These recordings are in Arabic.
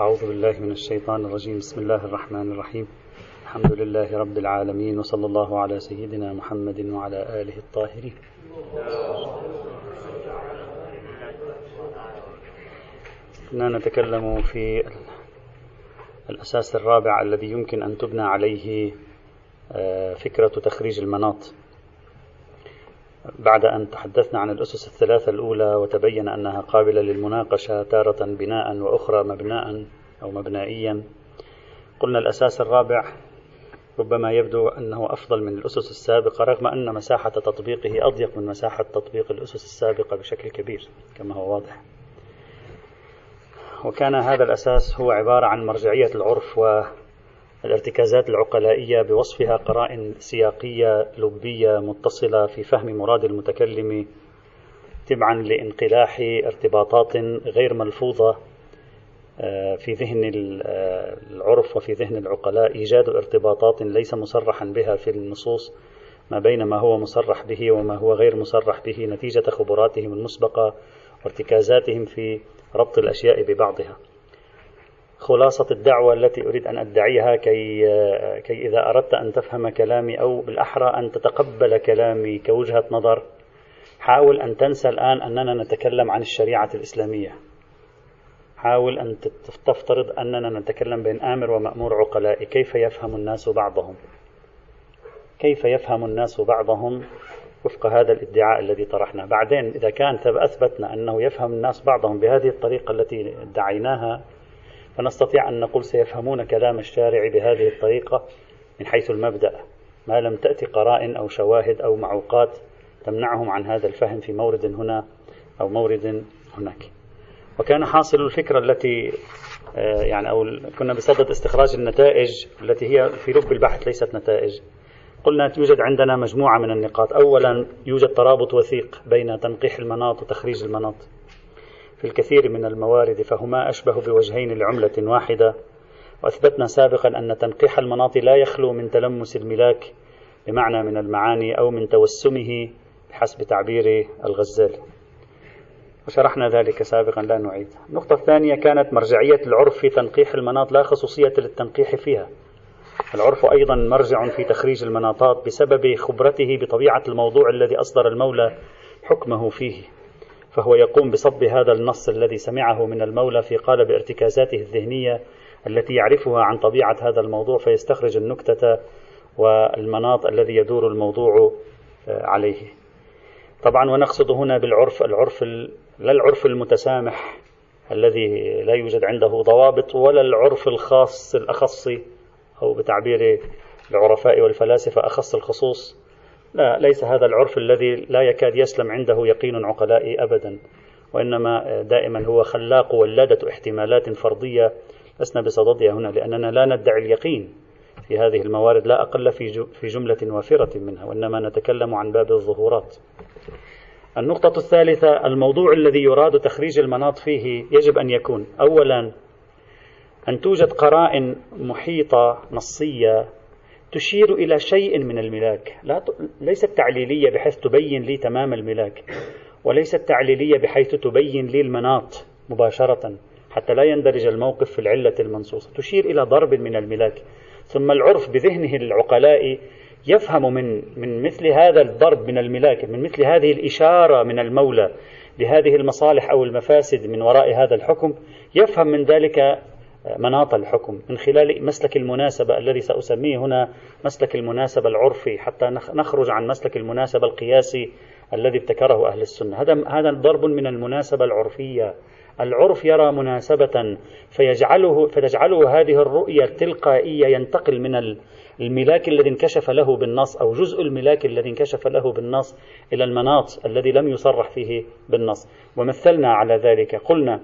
أعوذ بالله من الشيطان الرجيم. بسم الله الرحمن الرحيم. الحمد لله رب العالمين وصلى الله على سيدنا محمد وعلى آله الطاهرين. كنا نتكلم في الأساس الرابع الذي يمكن أن تبنى عليه آه، فكرة تخريج المناط. بعد أن تحدثنا عن الأسس الثلاثة الأولى وتبين أنها قابلة للمناقشة تارة بناء وأخرى مبناء أو مبنائيا قلنا الأساس الرابع ربما يبدو أنه أفضل من الأسس السابقة رغم أن مساحة تطبيقه أضيق من مساحة تطبيق الأسس السابقة بشكل كبير كما هو واضح. وكان هذا الأساس هو عبارة عن مرجعية العرف والارتكازات العقلائية بوصفها قرائن سياقية لبية متصلة في فهم مراد المتكلم تبعا لانقلاح ارتباطات غير ملفوظة آه، في ذهن آه، العرف وفي ذهن العقلاء. إيجاد ارتباطات ليس مصرحا بها في النصوص ما بين ما هو مصرح به وما هو غير مصرح به نتيجة خبراتهم المسبقة وارتكازاتهم في ربط الأشياء ببعضها. خلاصة الدعوة التي أريد أن أدعيها كي, كي إذا أردت أن تفهم كلامي أو بالأحرى أن تتقبل كلامي كوجهة نظر حاول أن تنسى الآن أننا نتكلم عن الشريعة الإسلامية. حاول أن تفترض أننا نتكلم بين آمر ومأمور عقلاء. كيف يفهم الناس بعضهم؟ كيف يفهم الناس بعضهم وفق هذا الادعاء الذي طرحناه بعدين إذا كان أثبتنا أنه يفهم الناس بعضهم بهذه الطريقة التي ادعيناها فنستطيع أن نقول سيفهمون كلام الشارع بهذه الطريقة من حيث المبدأ. ما لم تأتي قرائن أو شواهد أو معوقات تمنعهم عن هذا الفهم في مورد هنا أو مورد هناك. وكان حاصل الفكرة التي آه، يعني أو كنا بصدد استخراج النتائج التي هي في لب البحث ليست نتائج. قلنا يوجد عندنا مجموعة من النقاط. أولا يوجد ترابط وثيق بين تنقيح المناط وتخريج المناط. في الكثير من الموارد فهما أشبه بوجهين لعملة واحدة. وأثبتنا سابقا أن تنقيح المناط لا يخلو من تلمس الملاك بمعنى من المعاني أو من توسمه بحسب تعبير الغزالي وشرحنا ذلك سابقا لا نعيد. النقطة الثانية كانت مرجعية العرف في تنقيح المناط لا خصوصية للتنقيح فيها. العرف أيضا مرجع في تخريج المناطات بسبب خبرته بطبيعة الموضوع الذي أصدر المولى حكمه فيه. فهو يقوم بصب هذا النص الذي سمعه من المولى في قالب ارتكازاته الذهنية التي يعرفها عن طبيعة هذا الموضوع فيستخرج النكتة والمناط الذي يدور الموضوع آه، عليه. طبعا ونقصد هنا بالعرف العرف لا العرف المتسامح الذي لا يوجد عنده ضوابط ولا العرف الخاص الأخصي أو بتعبير العرفاء والفلاسفة أخص الخصوص. لا ليس هذا العرف الذي لا يكاد يسلم عنده يقين عقلائي أبدا وإنما دائما هو خلاق ولادة احتمالات فرضية لسنا بصددها هنا لأننا لا ندعي اليقين في هذه الموارد لا أقل في جملة وافرة منها وإنما نتكلم عن باب الظهورات. النقطة الثالثة الموضوع الذي يراد تخريج المناط فيه يجب أن يكون. أولا أن توجد قرائن محيطة نصية تشير إلى شيء من الملاك. لا ت... ليست تعليلية بحيث تبين لي تمام الملاك وليست تعليلية بحيث تبين لي المناط مباشرة حتى لا يندرج الموقف في العلة المنصوصة. تشير إلى ضرب من الملاك ثم العرف بذهنه العقلاء يفهم من من مثل هذا الضرب من الملاك من مثل هذه الإشارة من المولى لهذه المصالح أو المفاسد من وراء هذا الحكم يفهم من ذلك مناط الحكم من خلال مسلك المناسبة الذي سأسميه هنا مسلك المناسبة العرفي حتى نخرج عن مسلك المناسبة القياسي الذي ابتكره أهل السنة. هذا هذا ضرب من المناسبة العرفية. العرف يرى مناسبة فيجعله فتجعله هذه الرؤية التلقائية ينتقل من الملاك الذي انكشف له بالنص أو جزء الملاك الذي انكشف له بالنص إلى المناط الذي لم يصرح فيه بالنص. ومثلنا على ذلك. قلنا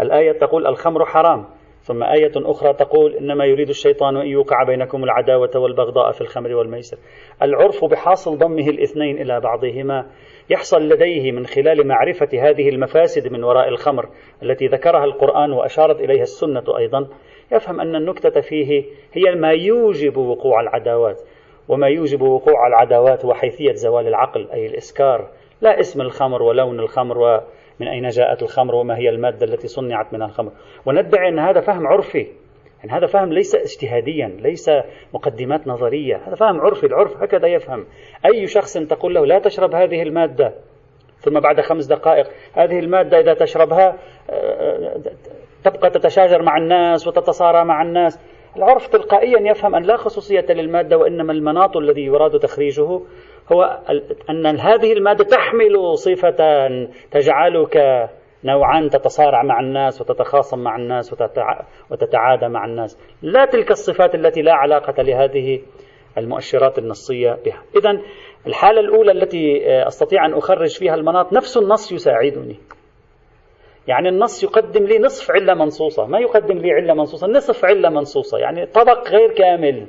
الآية تقول الخمر حرام. ثم آية أخرى تقول إنما يريد الشيطان أن يوقع بينكم العداوة والبغضاء في الخمر والميسر. العرف بحاصل ضمه الاثنين إلى بعضهما. يحصل لديه من خلال معرفة هذه المفاسد من وراء الخمر التي ذكرها القرآن وأشارت إليها السنة أيضا. يفهم أن النكتة فيه هي ما يوجب وقوع العداوات وما يوجب وقوع العداوات وحيثية زوال العقل أي الإسكار. لا اسم الخمر ولون الخمر من أين جاءت الخمر وما هي المادة التي صنعت من الخمر؟ وندعي أن هذا فهم عرفي. يعني هذا فهم ليس اجتهاديا ليس مقدمات نظرية. هذا فهم عرفي العرف هكذا يفهم. أي شخص تقول له لا تشرب هذه المادة ثم بعد خمس دقائق هذه المادة إذا تشربها آه، تبقى تتشاجر مع الناس وتتصارى مع الناس. العرف تلقائيا يفهم أن لا خصوصية للمادة وإنما المناط الذي يراد تخريجه هو أن هذه المادة تحمل صفة تجعلك نوعا تتصارع مع الناس وتتخاصم مع الناس وتتعادى مع الناس. لا تلك الصفات التي لا علاقة لهذه المؤشرات النصية بها. إذا الحالة الأولى التي أستطيع أن أخرج فيها المناط نفس النص يساعدني. يعني النص يقدم لي نصف علة منصوصة. ما يقدم لي علة منصوصة؟ نصف علة منصوصة. يعني طبق غير كامل.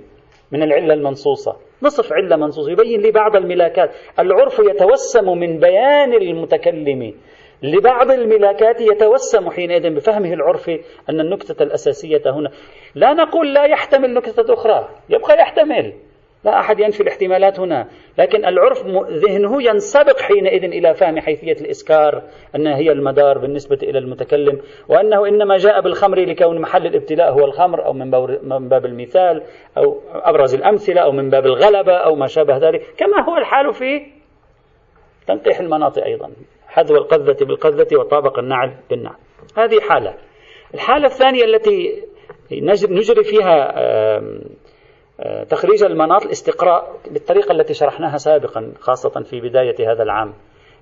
من العلة المنصوصة. نصف علة منصوصة. يبين لي بعض الملاكات. العرف يتوسم من بيان المتكلم لبعض الملاكات يتوسم حينئذ بفهمه العرفي أن النكتة الأساسية هنا. لا نقول لا يحتمل نكتة أخرى. يبقى يحتمل. لا أحد ينفي الاحتمالات هنا. لكن العرف ذهنه ينسبق حينئذ إلى فهم حيثية الإسكار أنها هي المدار بالنسبة إلى المتكلم وأنه إنما جاء بالخمر لكون محل الابتلاء هو الخمر أو من باب المثال أو أبرز الأمثلة أو من باب الغلبة أو ما شابه ذلك كما هو الحال في تنقيح المناطق أيضا حذو القذة بالقذة وطابق النعل بالنعل. هذه حالة. الحالة الثانية التي نجري فيها تخريج المناط الاستقراء بالطريقة التي شرحناها سابقا خاصة في بداية هذا العام.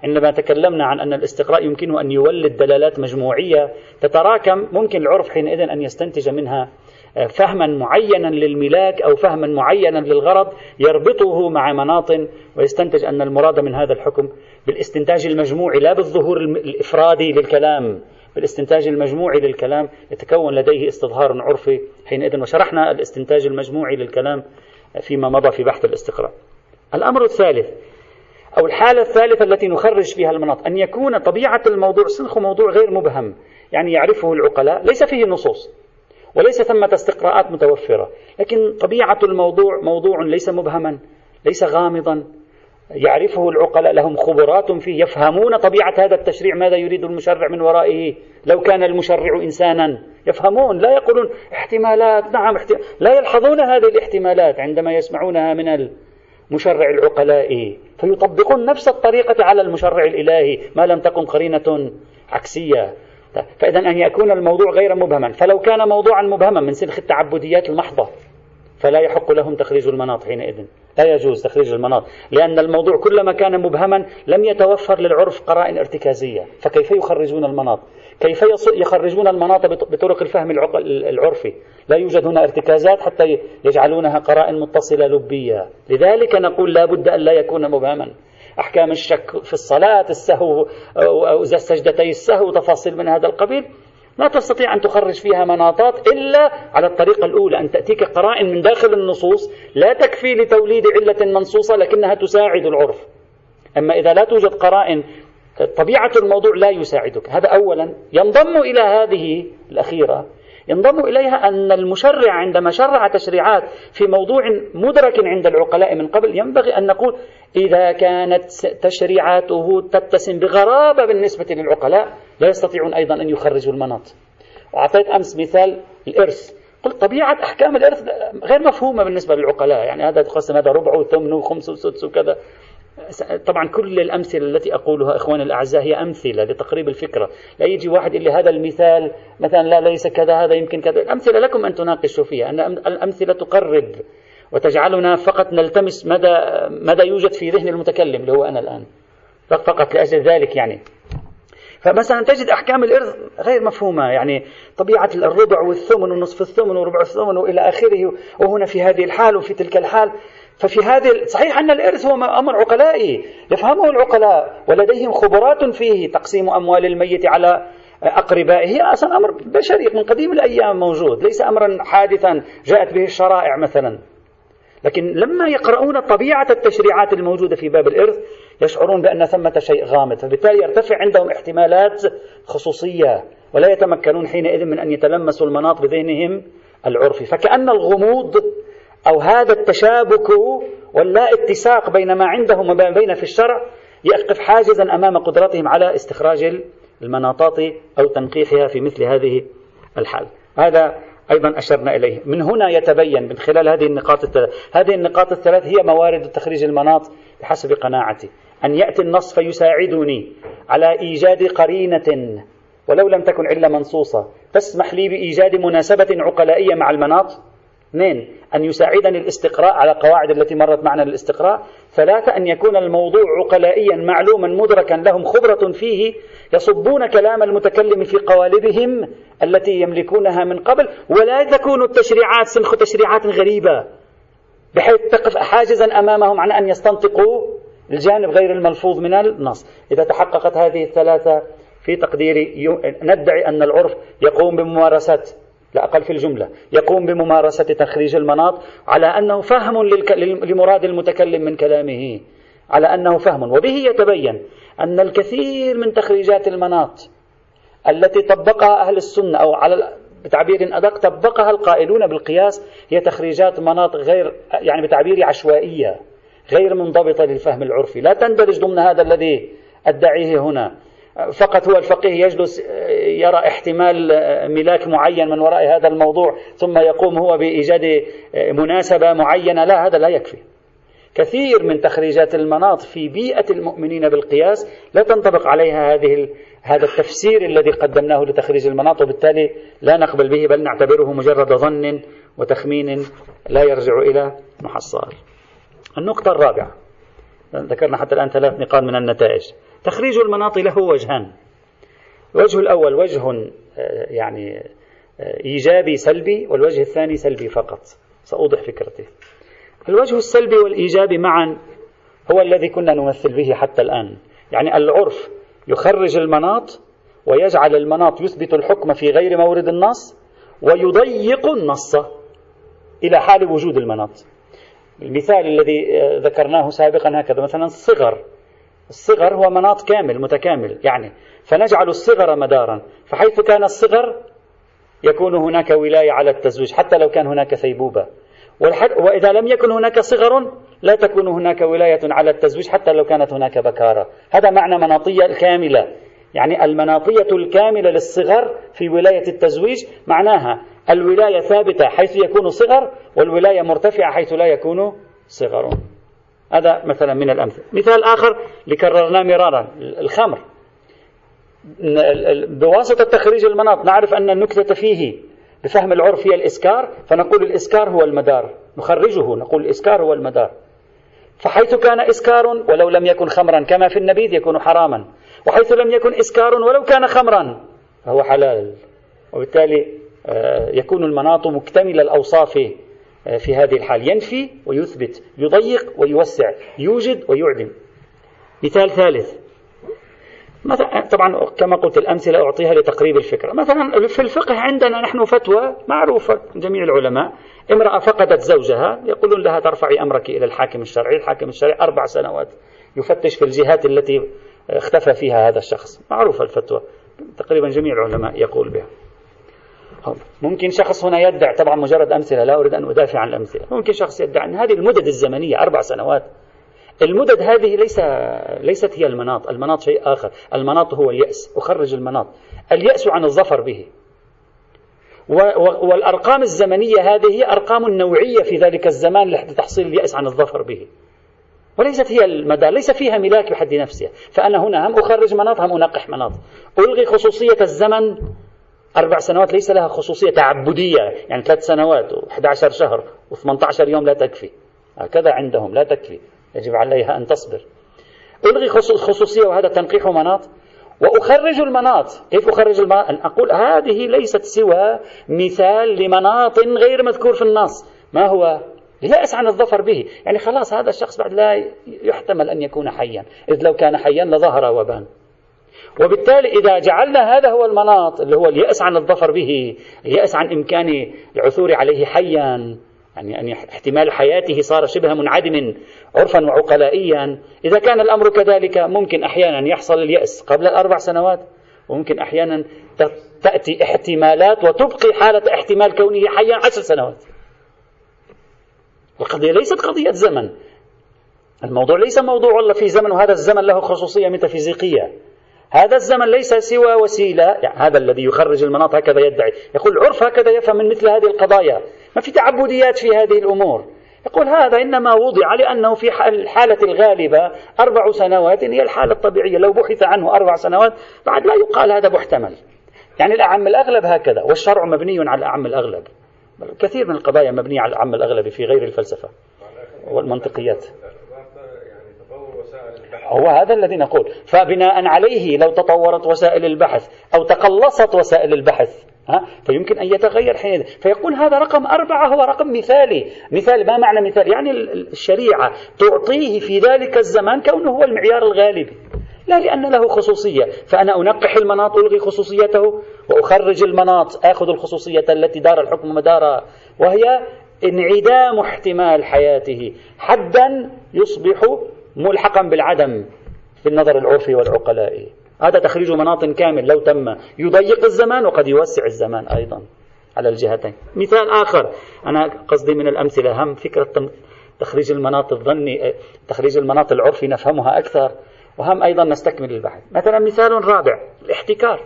عندما تكلمنا عن أن الاستقراء يمكنه أن يولد دلالات مجموعية تتراكم ممكن العرف حينئذ أن يستنتج منها آه، فهما معينا للملاك أو فهما معينا للغرض يربطه مع مناط ويستنتج أن المراد من هذا الحكم بالإستنتاج المجموعي لا بالظهور الإفرادي للكلام. بالاستنتاج المجموعي للكلام يتكون لديه استظهار عرفي حينئذ. وشرحنا الاستنتاج المجموعي للكلام فيما مضى في بحث الاستقراء. الأمر الثالث أو الحالة الثالثة التي نخرج فيها المناط أن يكون طبيعة الموضوع سنخ موضوع غير مبهم يعني يعرفه العقلاء ليس فيه نصوص وليس ثمة استقراءات متوفرة لكن طبيعة الموضوع موضوع ليس مبهما ليس غامضا يعرفه العقلاء لهم خبرات فيه يفهمون طبيعة هذا التشريع ماذا يريد المشرع من ورائه. لو كان المشرع إنسانا يفهمون لا يقولون احتمالات نعم احتمال لا يلحظون هذه الاحتمالات عندما يسمعونها من المشرع العقلاء. فيطبقون نفس الطريقة على المشرع الإلهي ما لم تكن قرينة عكسية. فإذا أن يكون الموضوع غير مبهما. فلو كان موضوعا مبهما من سلخ التعبديات المحضة فلا يحق لهم تخريج المناط حينئذ. لا يجوز تخريج المناط لأن الموضوع كلما كان مبهما لم يتوفر للعرف قرائن ارتكازية. فكيف يخرجون المناط؟ كيف يخرجون المناط بطرق الفهم العرفي؟ لا يوجد هنا ارتكازات حتى يجعلونها قرائن متصلة لبية. لذلك نقول لا بد أن لا يكون مبهما. أحكام الشك في الصلاة السهو أو سجدتي السهو تفاصيل من هذا القبيل. لا تستطيع أن تخرج فيها مناطات إلا على الطريقة الأولى أن تأتيك قرائن من داخل النصوص لا تكفي لتوليد علة منصوصة لكنها تساعد العرف. أما إذا لا توجد قرائن طبيعة الموضوع لا يساعدك. هذا أولا. ينضم إلى هذه الأخيرة ينضم إليها أن المشرع عندما شرع تشريعات في موضوع مدرك عند العقلاء من قبل ينبغي أن نقول إذا كانت تشريعاته تتسم بغرابة بالنسبة للعقلاء لا يستطيعون أيضا أن يخرجوا المناط. وأعطيت أمس مثال الإرث. قلت طبيعة أحكام الإرث غير مفهومة بالنسبة للعقلاء يعني هذا تقسم هذا ربع وثمن وخمس وسدس وكذا. طبعا كل الأمثلة التي أقولها إخواني الأعزاء هي أمثلة لتقريب الفكرة. لا يجي واحد يقول لي هذا المثال مثلا لا ليس كذا هذا يمكن كذا. الأمثلة لكم أن تناقشوا فيها. أن الأمثلة تقرب وتجعلنا فقط نلتمس مدى مدى يوجد في ذهن المتكلم اللي هو أنا الآن. فقط لأجل ذلك يعني. فمثلا تجد أحكام الإرث غير مفهومة. يعني طبيعة الربع والثمن ونصف الثمن وربع الثمن وإلى آخره وهنا في هذه الحال وفي تلك الحال. ففي هذه صحيح أن الإرث هو أمر عقلائي. يفهمه العقلاء. ولديهم خبرات فيه. تقسيم أموال الميت على أقربائه. أصلا أمر بشري من قديم الأيام موجود. ليس أمرا حادثا جاءت به الشرائع مثلا. لكن لما يقرؤون طبيعة التشريعات الموجودة في باب الإرث يشعرون بأن ثمة شيء غامض. فبالتالي يرتفع عندهم احتمالات خصوصية. ولا يتمكنون حينئذ من أن يتلمسوا المناط بذهنهم العرفي. فكأن الغموض أو هذا التشابك واللا اتساق بين ما عندهم وما بين في الشرع يقف حاجزا أمام قدرتهم على استخراج المناطات أو تنقيحها في مثل هذه الحال. هذا أيضا أشرنا إليه. من هنا يتبين من خلال هذه النقاط الثلاث. هذه النقاط الثلاث هي موارد تخريج المناط بحسب قناعتي. أن يأتي النص فيساعدني على إيجاد قرينة ولو لم تكن علة منصوصة. تسمح لي بإيجاد مناسبة عقلائية مع المناط؟ اثنين أن يساعدني الاستقراء على قواعد التي مرت معنا للاستقراء. ثلاثة أن يكون الموضوع عقلائيا معلوما مدركا لهم خبرة فيه يصبون كلام المتكلم في قوالبهم التي يملكونها من قبل. ولا تكون التشريعات سنخ تشريعات غريبة بحيث تقف حاجزا أمامهم عن أن يستنطقوا الجانب غير الملفوظ من النص. إذا تحققت هذه الثلاثة في تقديري ندعي أن العرف يقوم بممارسة لا أقل في الجملة. يقوم بممارسة تخريج المناط على أنه فهم لمراد المتكلم من كلامه. على أنه فهم. وبه يتبين أن الكثير من تخريجات المناط التي طبقها أهل السنة أو على بتعبير أدق طبقها القائلون بالقياس هي تخريجات مناط غير يعني بتعبير عشوائية غير منضبطة للفهم العرفي. لا تندرج ضمن هذا الذي أدعيه هنا. فقط هو الفقيه يجلس يرى احتمال ملاك معين من وراء هذا الموضوع ثم يقوم هو بإيجاد مناسبة معينة لا هذا لا يكفي. كثير من تخريجات المناط في بيئة المؤمنين بالقياس لا تنطبق عليها هذه هذا التفسير الذي قدمناه لتخريج المناط وبالتالي لا نقبل به بل نعتبره مجرد ظن وتخمين لا يرجع إلى محصل. النقطة الرابعة ذكرنا حتى الآن ثلاث نقاط من النتائج. تخريج المناط له وجهان. الوجه الأول وجه آه، يعني آه، إيجابي سلبي والوجه الثاني سلبي فقط. سأوضح فكرتي. الوجه السلبي والإيجابي معا هو الذي كنا نمثل به حتى الآن. يعني العرف يخرج المناط ويجعل المناط يثبت الحكم في غير مورد النص ويضيق النص إلى حال وجود المناط. المثال الذي آه، ذكرناه سابقا هكذا مثلا الصغر. الصغر هو مناط كامل متكامل يعني فنجعل الصغر مدارا فحيث كان الصغر يكون هناك ولاية على التزويج حتى لو كان هناك ثيبوبة وإذا لم يكن هناك صغر لا تكون هناك ولاية على التزويج حتى لو كانت هناك بكارة. هذا معنى مناطية الكاملة. يعني المناطية الكاملة للصغر في ولاية التزويج معناها الولاية ثابتة حيث يكون صغر والولاية مرتفعة حيث لا يكون صغر. هذا مثلا من الأمثلة. مثال آخر لكررناه مرارا الخمر. بواسطة تخريج المناط نعرف أن النكتة فيه بفهم العرف هي الإسكار فنقول الإسكار هو المدار. نخرجه نقول الإسكار هو المدار. فحيث كان إسكار ولو لم يكن خمرا كما في النبيذ يكون حراما. وحيث لم يكن إسكار ولو كان خمرا فهو حلال. وبالتالي آه، يكون المناط مكتمل الأوصاف في هذه الحال. ينفي ويثبت يضيق ويوسع يوجد ويعدم مثال ثالث. مثلا طبعا كما قلت الأمثلة أعطيها لتقريب الفكرة. مثلا في الفقه عندنا نحن فتوى معروفة جميع العلماء. امرأة فقدت زوجها يقولون لها ترفعي أمرك إلى الحاكم الشرعي الحاكم الشرعي أربع سنوات. يفتش في الجهات التي اختفى فيها هذا الشخص. معروفة الفتوى. تقريبا جميع العلماء يقول بها. ممكن شخص هنا يدعي طبعا مجرد أمثلة لا أريد أن أدافع عن الأمثلة. ممكن شخص يدعي أن هذه المدد الزمنية أربع سنوات. المدد هذه ليس ليست هي المناط. المناط شيء آخر. المناط هو اليأس. أخرج المناط. اليأس عن الظفر به. والأرقام الزمنية هذه هي أرقام نوعية في ذلك الزمان لتحصيل اليأس عن الظفر به. وليست هي المدى ليس فيها ملاك بحد نفسها فأنا هنا هم أخرج مناط هم أنقح مناط. ألغي خصوصية الزمن أربع سنوات ليس لها خصوصية تعبدية يعني ثلاث سنوات و11 شهر و18 يوم لا تكفي. هكذا عندهم لا تكفي. يجب عليها أن تصبر. ألغي خصوصية وهذا تنقيح مناط. وأخرج المناط. كيف أخرج المناط؟ أن أقول هذه ليست سوى مثال لمناط غير مذكور في النص. ما هو؟ يأس عن الظفر به. يعني خلاص هذا الشخص بعد لا يحتمل أن يكون حيا. إذ لو كان حيا لظهر وبان. وبالتالي إذا جعلنا هذا هو المناط اللي هو اليأس عن الظفر به اليأس عن إمكان العثور عليه حيا يعني أن احتمال حياته صار شبه منعدم عرفا وعقلائيا. إذا كان الأمر كذلك ممكن أحيانا يحصل اليأس قبل الأربع سنوات وممكن أحيانا تأتي احتمالات وتبقي حالة احتمال كونه حيا عشر سنوات. القضية ليست قضية زمن. الموضوع ليس موضوع والله في زمن وهذا الزمن له خصوصية ميتافيزيقية. هذا الزمن ليس سوى وسيلة. يعني هذا الذي يخرج المناط هكذا يدعي. يقول العرف هكذا يفهم من مثل هذه القضايا. ما في تعبديات في هذه الأمور. يقول هذا إنما وضع لأنه في الحالة الغالبة أربع سنوات هي الحالة الطبيعية. لو بحث عنه أربع سنوات بعد لا يقال هذا محتمل. يعني الأعم الأغلب هكذا. والشرع مبني على الأعم الأغلب. كثير من القضايا مبنية على الأعم الأغلب في غير الفلسفة والمنطقيات. هو هذا الذي نقول. فبناء عليه لو تطورت وسائل البحث أو تقلصت وسائل البحث ها؟ فيمكن أن يتغير حينئذ. فيقول هذا رقم أربعة هو رقم مثالي. مثال ما معنى مثال؟ يعني الشريعة تعطيه في ذلك الزمان كونه هو المعيار الغالبي لا لأن له خصوصية. فأنا أنقح المناط ألغي خصوصيته وأخرج المناط آخذ الخصوصية التي دار الحكم مدارها وهي انعدام احتمال حياته. حدا يصبح ملحقا بالعدم في النظر العرفي والعقلائي. هذا تخريج مناط كامل لو تم. يضيق الزمان وقد يوسع الزمان أيضا على الجهتين. مثال آخر أنا قصدي من الأمثلة هم فكرة تخريج المناط الظني تخريج المناط العرفي نفهمها أكثر وهم أيضا نستكمل البحث. مثلا مثال رابع الاحتكار.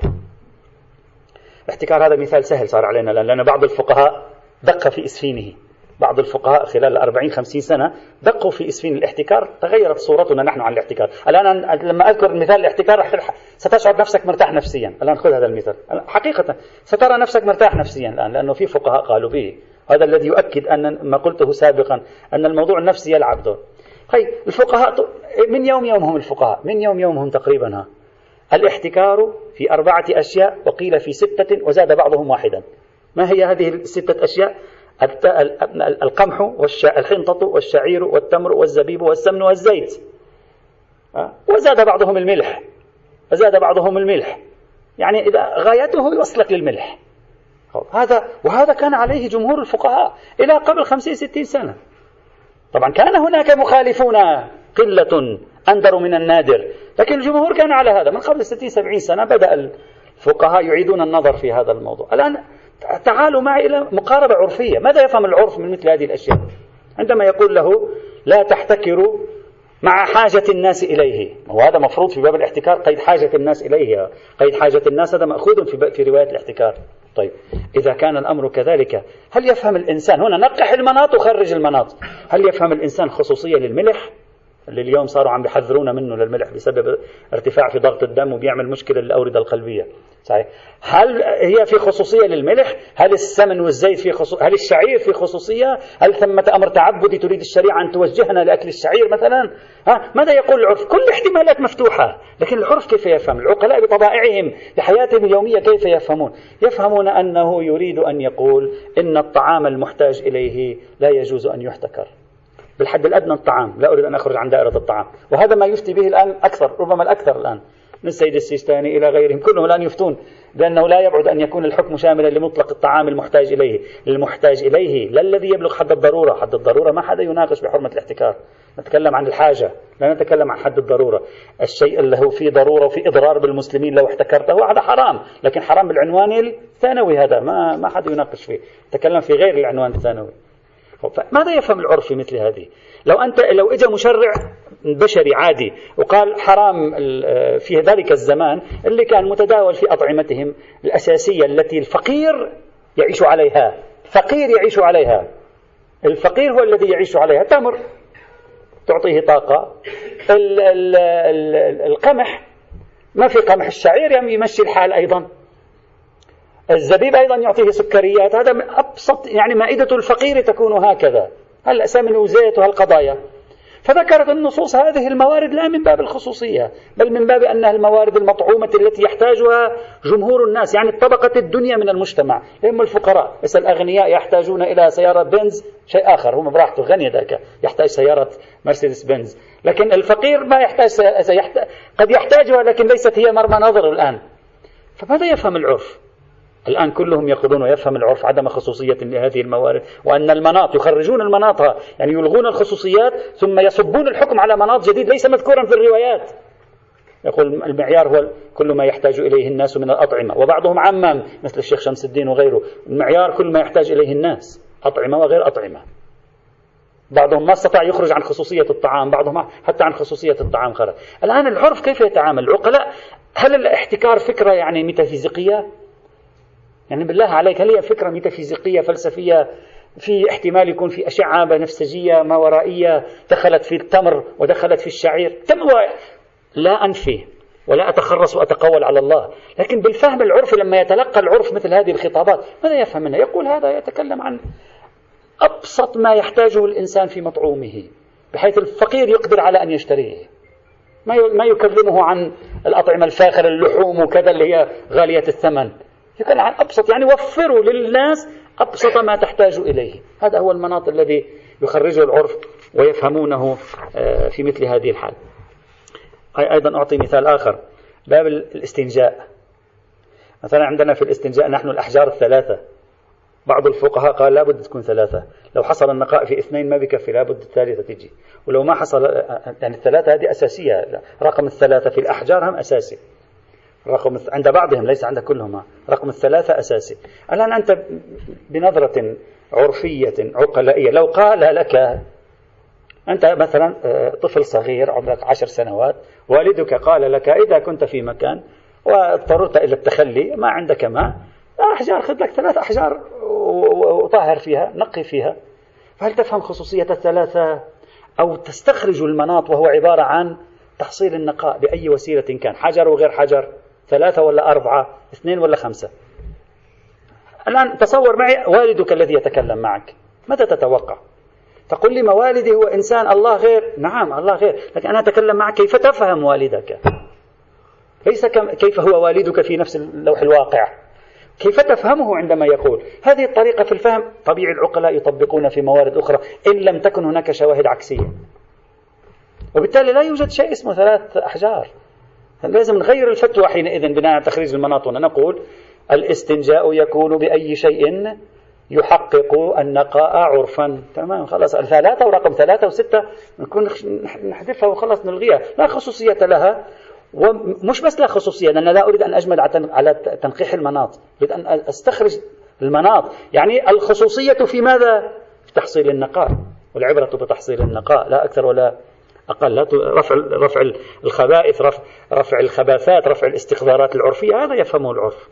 الاحتكار هذا مثال سهل صار علينا لأن بعض الفقهاء دق في إسفينه. بعض الفقهاء خلال 40 50 سنة دقوا في إسفين الاحتكار تغيرت صورتنا نحن عن الاحتكار. الآن لما أذكر مثال الاحتكار ستشعر نفسك مرتاح نفسيا. الآن خذ هذا المثال. حقيقة سترى نفسك مرتاح نفسيا الآن لأنه في فقهاء قالوا به. هذا الذي يؤكد أن ما قلته سابقا أن الموضوع النفسي يلعب دور. طيب الفقهاء من يوم يومهم الفقهاء؟ من يوم يومهم تقريبا ها. الاحتكار في أربعة أشياء وقيل في ستة وزاد بعضهم واحدا. ما هي هذه الستة أشياء؟ القمح والحنطة والشعير والتمر والزبيب والسمن والزيت. وزاد بعضهم الملح. وزاد بعضهم الملح. يعني إذا غايته يوصلك للملح. هذا وهذا كان عليه جمهور الفقهاء إلى قبل خمسين ستين سنة. طبعا كان هناك مخالفون قلة أندر من النادر. لكن الجمهور كان على هذا. من قبل ستين سبعين سنة بدأ الفقهاء يعيدون النظر في هذا الموضوع. الآن تعالوا معي إلى مقاربة عرفية. ماذا يفهم العرف من مثل هذه الأشياء؟ عندما يقول له لا تحتكروا مع حاجة الناس إليه. وهذا مفروض في باب الاحتكار قيد حاجة الناس إليه. قيد حاجة الناس هذا مأخوذ في, في رواية الاحتكار. طيب إذا كان الأمر كذلك هل يفهم الإنسان؟ هنا نقح المناط وخرج المناط. هل يفهم الإنسان خصوصية للملح؟ اللي اليوم صاروا عم بيحذرونا منه للملح بسبب ارتفاع في ضغط الدم وبيعمل مشكلة للأوردة القلبية. صحيح. هل هي في خصوصية للملح؟ هل السمن والزيت في خصوص... هل الشعير في خصوصية؟ هل ثمة أمر تعبدي تريد الشريعة أن توجهنا لأكل الشعير مثلا؟ ها؟ ماذا يقول العرف؟ كل الاحتمالات مفتوحة. لكن العرف كيف يفهم؟ العقلاء بطبائعهم بحياتهم اليومية كيف يفهمون؟ يفهمون أنه يريد أن يقول إن الطعام المحتاج إليه لا يجوز أن يحتكر. بالحد الأدنى الطعام. لا أريد أن أخرج عن دائرة الطعام. وهذا ما يفتي به الآن أكثر ربما الأكثر الآن من السيد السيستاني إلى غيرهم. كلهم الآن يفتون بأنه لا يبعد أن يكون الحكم شاملا لمطلق الطعام المحتاج إليه. المحتاج إليه. لا الذي يبلغ حد الضرورة. حد الضرورة ما حدا يناقش بحرمة الاحتكار. نتكلم عن الحاجة لا نتكلم عن حد الضرورة. الشيء اللي هو فيه ضرورة وفيه إضرار بالمسلمين لو احتكرته هذا حرام. لكن حرام بالعنوان الثانوي هذا ما ما حدا يناقش فيه. تكلم في غير العنوان الثانوي. ماذا يفهم العرف في مثل هذه؟ لو أنت لو إجا مشرع بشري عادي وقال حرام في ذلك الزمان اللي كان متداول في أطعمتهم الأساسية التي الفقير يعيش عليها. فقير يعيش عليها. الفقير هو الذي يعيش عليها. تمر. تعطيه طاقة. ال ال ال القمح. ما في قمح. الشعير يمشي الحال أيضا. الزبيب أيضا يعطيه سكريات. هذا من أبسط يعني مائدة الفقير تكون هكذا. هل سمن وزيت وهالقضايا فذكرت النصوص هذه الموارد لا من باب الخصوصية بل من باب أنها الموارد المطعومة التي يحتاجها جمهور الناس يعني الطبقة الدنيا من المجتمع. هم الفقراء بس الأغنياء يحتاجون إلى سيارة بنز شيء آخر هم براحته غني ذاك يحتاج سيارة مرسيدس بنز. لكن الفقير ما يحتاج سيحتاج قد يحتاجها لكن ليست هي مرمى نظر الآن. فماذا يفهم العرف؟ الآن كلهم يأخذون ويفهم العرف عدم خصوصية لهذه الموارد وأن المناط يخرجون المناط يعني يلغون الخصوصيات ثم يصبون الحكم على مناط جديد ليس مذكورا في الروايات. يقول المعيار هو كل ما يحتاج إليه الناس من الأطعمة وبعضهم عمم مثل الشيخ شمس الدين وغيره المعيار كل ما يحتاج إليه الناس أطعمة وغير أطعمة. بعضهم ما استطاع يخرج عن خصوصية الطعام بعضهم حتى عن خصوصية الطعام خرج. الآن العرف كيف يتعامل؟ العقلاء هل الاحتكار فكرة يعني ميتافيزيقية؟ يعني بالله عليك هل هي فكرة ميتافيزيقية فلسفية؟ في احتمال يكون في أشعة بنفسجية ما ورائية دخلت في التمر ودخلت في الشعير. تم لا أنفي ولا أتخرص وأتقول على الله. لكن بالفهم العرفي لما يتلقى العرف مثل هذه الخطابات ماذا يفهم منها؟ يقول هذا يتكلم عن أبسط ما يحتاجه الإنسان في مطعومه بحيث الفقير يقدر على أن يشتريه. ما ما يكلمه عن الأطعمة الفاخرة اللحوم وكذا اللي هي غالية الثمن. يتكلم عن أبسط يعني وفروا للناس أبسط ما تحتاج إليه. هذا هو المناط الذي يخرجه العرف ويفهمونه آه، في مثل هذه الحال. أيضا أعطي مثال آخر. باب الاستنجاء. مثلا عندنا في الاستنجاء نحن الأحجار الثلاثة. بعض الفقهاء قال لابد تكون ثلاثة. لو حصل النقاء في اثنين ما بكفي لابد الثالثة تجي. ولو ما حصل يعني الثلاثة هذه أساسية. رقم الثلاثة في الأحجار هم أساسي. رقم عند بعضهم ليس عند كلهم رقم الثلاثة أساسي. الآن أنت بنظرة عرفية عقلائية. لو قال لك أنت مثلا آه، طفل صغير عمرك عشر سنوات والدك قال لك إذا كنت في مكان واضطررت إلى التخلي ما عندك ماء أحجار خذ لك ثلاث أحجار وطهر فيها نقي فيها. فهل تفهم خصوصية الثلاثة؟ أو تستخرج المناط وهو عبارة عن تحصيل النقاء بأي وسيلة كان حجر وغير حجر؟ ثلاثة ولا أربعة؟ اثنين ولا خمسة؟ الآن تصور معي والدك الذي يتكلم معك. ماذا تتوقع؟ تقول لي ما والدي هو إنسان الله غير. نعم الله غير. لكن أنا أتكلم معك كيف تفهم والدك؟ ليس كيف هو والدك في نفس اللوح الواقع؟ كيف تفهمه عندما يقول؟ هذه الطريقة في الفهم طبيعي العقلاء يطبقون في موارد أخرى. إن لم تكن هناك شواهد عكسية. وبالتالي لا يوجد شيء اسمه ثلاث أحجار. لازم نغير الفتوى حينئذ بناء على تخريج المناط نقول الاستنجاء يكون بأي شيء يحقق النقاء عرفا. تمام خلاص. الثلاثة ورقم ثلاثة وستة نكون نحذفها وخلاص نلغيها. لا خصوصية لها ومش بس لا خصوصية أنا لا أريد أن أجمل على تنقيح المناط. أريد أن أستخرج المناط. يعني الخصوصية في ماذا؟ في تحصيل النقاء. والعبرة بتحصيل النقاء لا أكثر ولا أقل رفع رفع الخبائث رفع, رفع الخباثات رفع الاستخبارات العرفية هذا يفهمه العرف.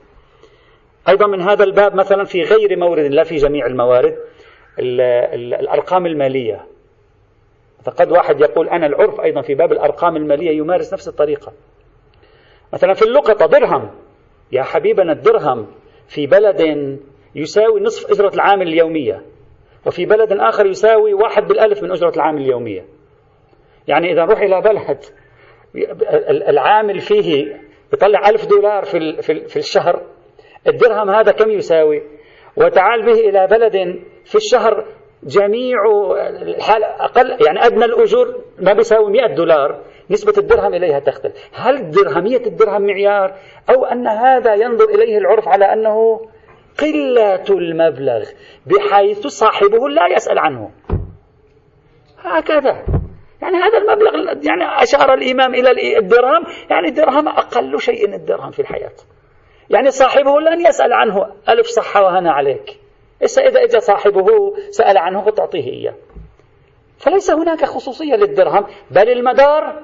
أيضا من هذا الباب مثلا في غير مورد لا في جميع الموارد الأرقام المالية. فقد واحد يقول أنا العرف أيضا في باب الأرقام المالية يمارس نفس الطريقة. مثلا في اللقطة درهم. يا حبيبنا الدرهم في بلد يساوي نصف أجرة العامل اليومية وفي بلد آخر يساوي واحد بالألف من أجرة العامل اليومية. يعني إذا نروح إلى بلد العامل فيه يطلع ألف دولار في, في الشهر الدرهم هذا كم يساوي؟ وتعال به إلى بلد في الشهر جميع الحال أقل يعني أدنى الأجور ما بيساوي 100 دولار نسبة الدرهم إليها تختلف. هل درهمية الدرهم معيار؟ أو أن هذا ينظر إليه العرف على أنه قلة المبلغ بحيث صاحبه لا يسأل عنه. هكذا. يعني هذا المبلغ يعني أشار الإمام إلى الدرهم يعني الدرهم أقل شيء الدرهم في الحياة. يعني صاحبه لن يسأل عنه ألف صحة وهنا عليك. إذا إذا صاحبه سأل عنه فتعطيه إياه. فليس هناك خصوصية للدرهم بل المدار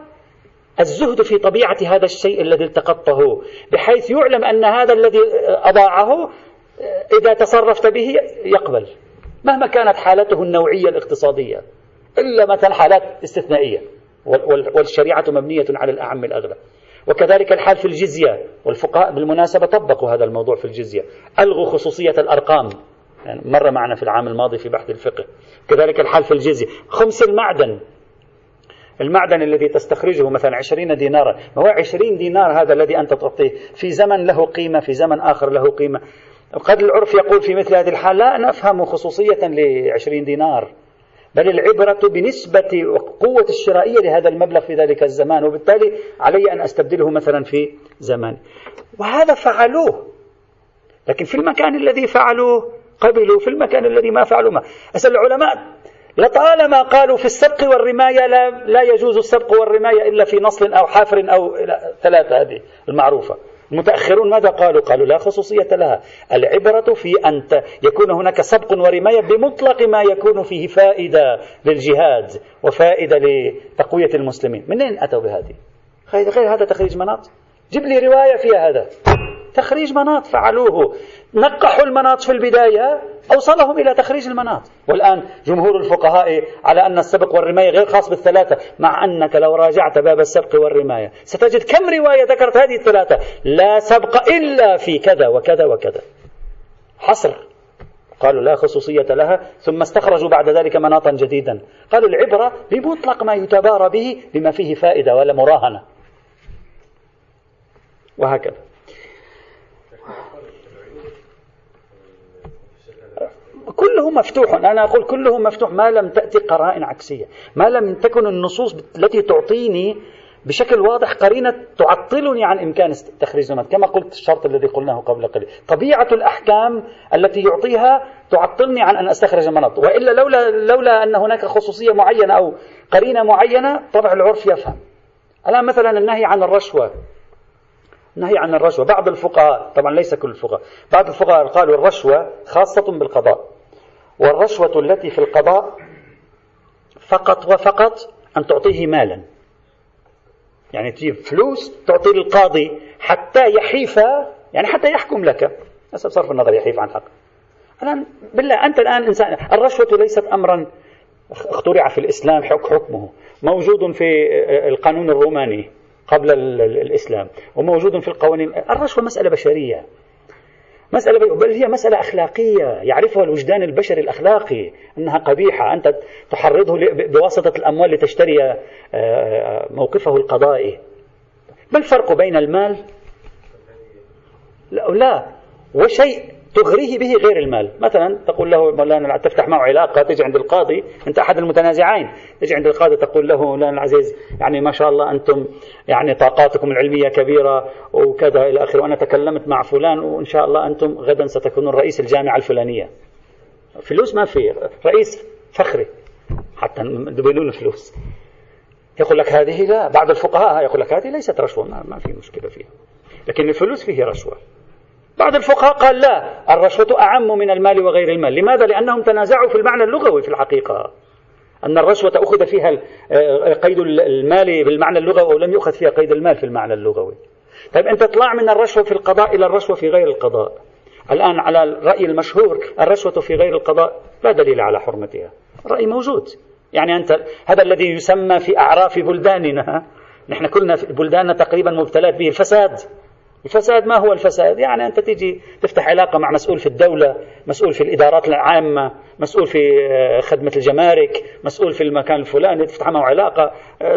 الزهد في طبيعة هذا الشيء الذي التقطه بحيث يعلم أن هذا الذي أضاعه إذا تصرفت به يقبل مهما كانت حالته النوعية الاقتصادية. إلا مثلا حالات استثنائية. والشريعة مبنية على الأعم الأغلب وكذلك الحال في الجزية. والفقهاء بالمناسبة طبقوا هذا الموضوع في الجزية. ألغوا خصوصية الأرقام. يعني مر معنا في العام الماضي في بحث الفقه. كذلك الحال في الجزية. خمس المعدن. المعدن الذي تستخرجه مثلا عشرين دينارا. هو عشرين دينار هذا الذي أنت تعطيه؟ في زمن له قيمة في زمن آخر له قيمة. قد العرف يقول في مثل هذه الحال لا نفهم خصوصية لعشرين دينار. بل العبرة بنسبة قوة الشرائية لهذا المبلغ في ذلك الزمان وبالتالي علي أن أستبدله مثلا في زمان. وهذا فعلوه. لكن في المكان الذي فعلوه قبلوا في المكان الذي ما فعلوا ما. أسأل العلماء لطالما قالوا في السبق والرماية لا, لا يجوز السبق والرماية إلا في نصل أو حافر أو ثلاثة هذه المعروفة. المتأخرون ماذا قالوا؟ قالوا لا خصوصية لها. العبرة في أن يكون هناك سبق ورماية بمطلق ما يكون فيه فائدة للجهاد وفائدة لتقوية المسلمين. منين أتوا بهذه؟ غير هذا تخريج مناط؟ جيب لي رواية فيها هذا. تخريج مناط فعلوه. نقحوا المناط في البداية. أوصلهم إلى تخريج المناط. والآن جمهور الفقهاء على أن السبق والرماية غير خاص بالثلاثة مع أنك لو راجعت باب السبق والرماية ستجد كم رواية ذكرت هذه الثلاثة؟ لا سبق إلا في كذا وكذا وكذا. حصر. قالوا لا خصوصية لها ثم استخرجوا بعد ذلك مناطا جديدا. قالوا العبرة بمطلق ما يتبارى به بما فيه فائدة ولا مراهنة. وهكذا. كله مفتوح. أنا أقول كله مفتوح ما لم تأتي قرائن عكسية. ما لم تكن النصوص التي تعطيني بشكل واضح قرينة تعطلني عن إمكان تخريج زمان. كما قلت الشرط الذي قلناه قبل قليل. طبيعة الأحكام التي يعطيها تعطلني عن أن أستخرج مناط. وإلا لولا, لولا أن هناك خصوصية معينة أو قرينة معينة طبع العرف يفهم. الآن مثلا النهي عن الرشوة. النهي عن الرشوة. بعض الفقهاء طبعا ليس كل الفقهاء. بعض الفقهاء قالوا الرشوة خاصة بالقضاء. والرشوة التي في القضاء فقط وفقط أن تعطيه مالا. يعني تجيب فلوس تعطي للقاضي حتى يحيف يعني حتى يحكم لك. حسب صرف النظر يحيف عن حق. الآن بالله أنت الآن إنسان الرشوة ليست أمرا اخترع في الإسلام حكمه. موجود في القانون الروماني قبل الإسلام وموجود في القوانين. الرشوة مسألة بشرية. مسألة بل هي مسألة أخلاقية يعرفها الوجدان البشري الأخلاقي أنها قبيحة أنت تحرضه بواسطة الأموال لتشتري آه، آه، موقفه القضائي. ما الفرق بين المال؟ لا, لا وشيء تغريه به غير المال. مثلا تقول له مولانا تفتح معه علاقة تجي عند القاضي أنت أحد المتنازعين. تجي عند القاضي تقول له مولانا العزيز يعني ما شاء الله أنتم يعني طاقاتكم العلمية كبيرة وكذا إلى آخره وأنا تكلمت مع فلان وإن شاء الله أنتم غدا ستكونون رئيس الجامعة الفلانية. فلوس ما في رئيس فخري. حتى بدون فلوس يقول لك هذه لا بعض الفقهاء يقول لك هذه ليست رشوة ما, ما في مشكلة فيها. لكن الفلوس فيه رشوة. بعض الفقهاء قال لا الرشوة أعم من المال وغير المال. لماذا؟ لأنهم تنازعوا في المعنى اللغوي في الحقيقة. أن الرشوة أخذ فيها آه، قيد المال بالمعنى اللغوي أو لم يؤخذ فيها قيد المال في المعنى اللغوي. طيب أنت تطلع من الرشوة في القضاء إلى الرشوة في غير القضاء. الآن على الرأي المشهور الرشوة في غير القضاء لا دليل على حرمتها. الرأي موجود. يعني أنت هذا الذي يسمى في أعراف بلداننا نحن كلنا في بلداننا تقريبا مبتلات به الفساد. الفساد ما هو الفساد؟ يعني أنت تيجي تفتح علاقة مع مسؤول في الدولة مسؤول في الإدارات العامة مسؤول في آه، خدمة الجمارك مسؤول في المكان الفلاني تفتح معه علاقة آه،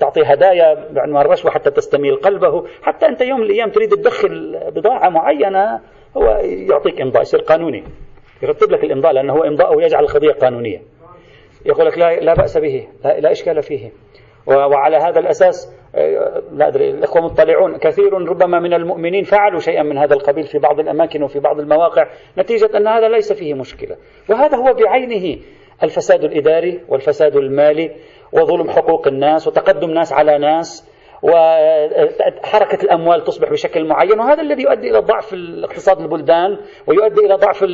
تعطي هدايا بعنوان الرشوة حتى تستميل قلبه. حتى أنت يوم من الأيام تريد تدخل بضاعة معينة هو يعطيك إمضاء يصير قانوني. يرتب لك الإمضاء لأنه هو إمضاءه يجعل القضية قانونية. يقول لك لا, لا بأس به لا, لا إشكال فيه. وعلى هذا الأساس آه، لا أدري الإخوة مطلعون. كثير ربما من المؤمنين فعلوا شيئا من هذا القبيل في بعض الأماكن وفي بعض المواقع نتيجة أن هذا ليس فيه مشكلة. وهذا هو بعينه الفساد الإداري والفساد المالي وظلم حقوق الناس وتقدم ناس على ناس وحركة الأموال تصبح بشكل معين وهذا الذي يؤدي إلى ضعف الاقتصاد البلدان ويؤدي إلى ضعف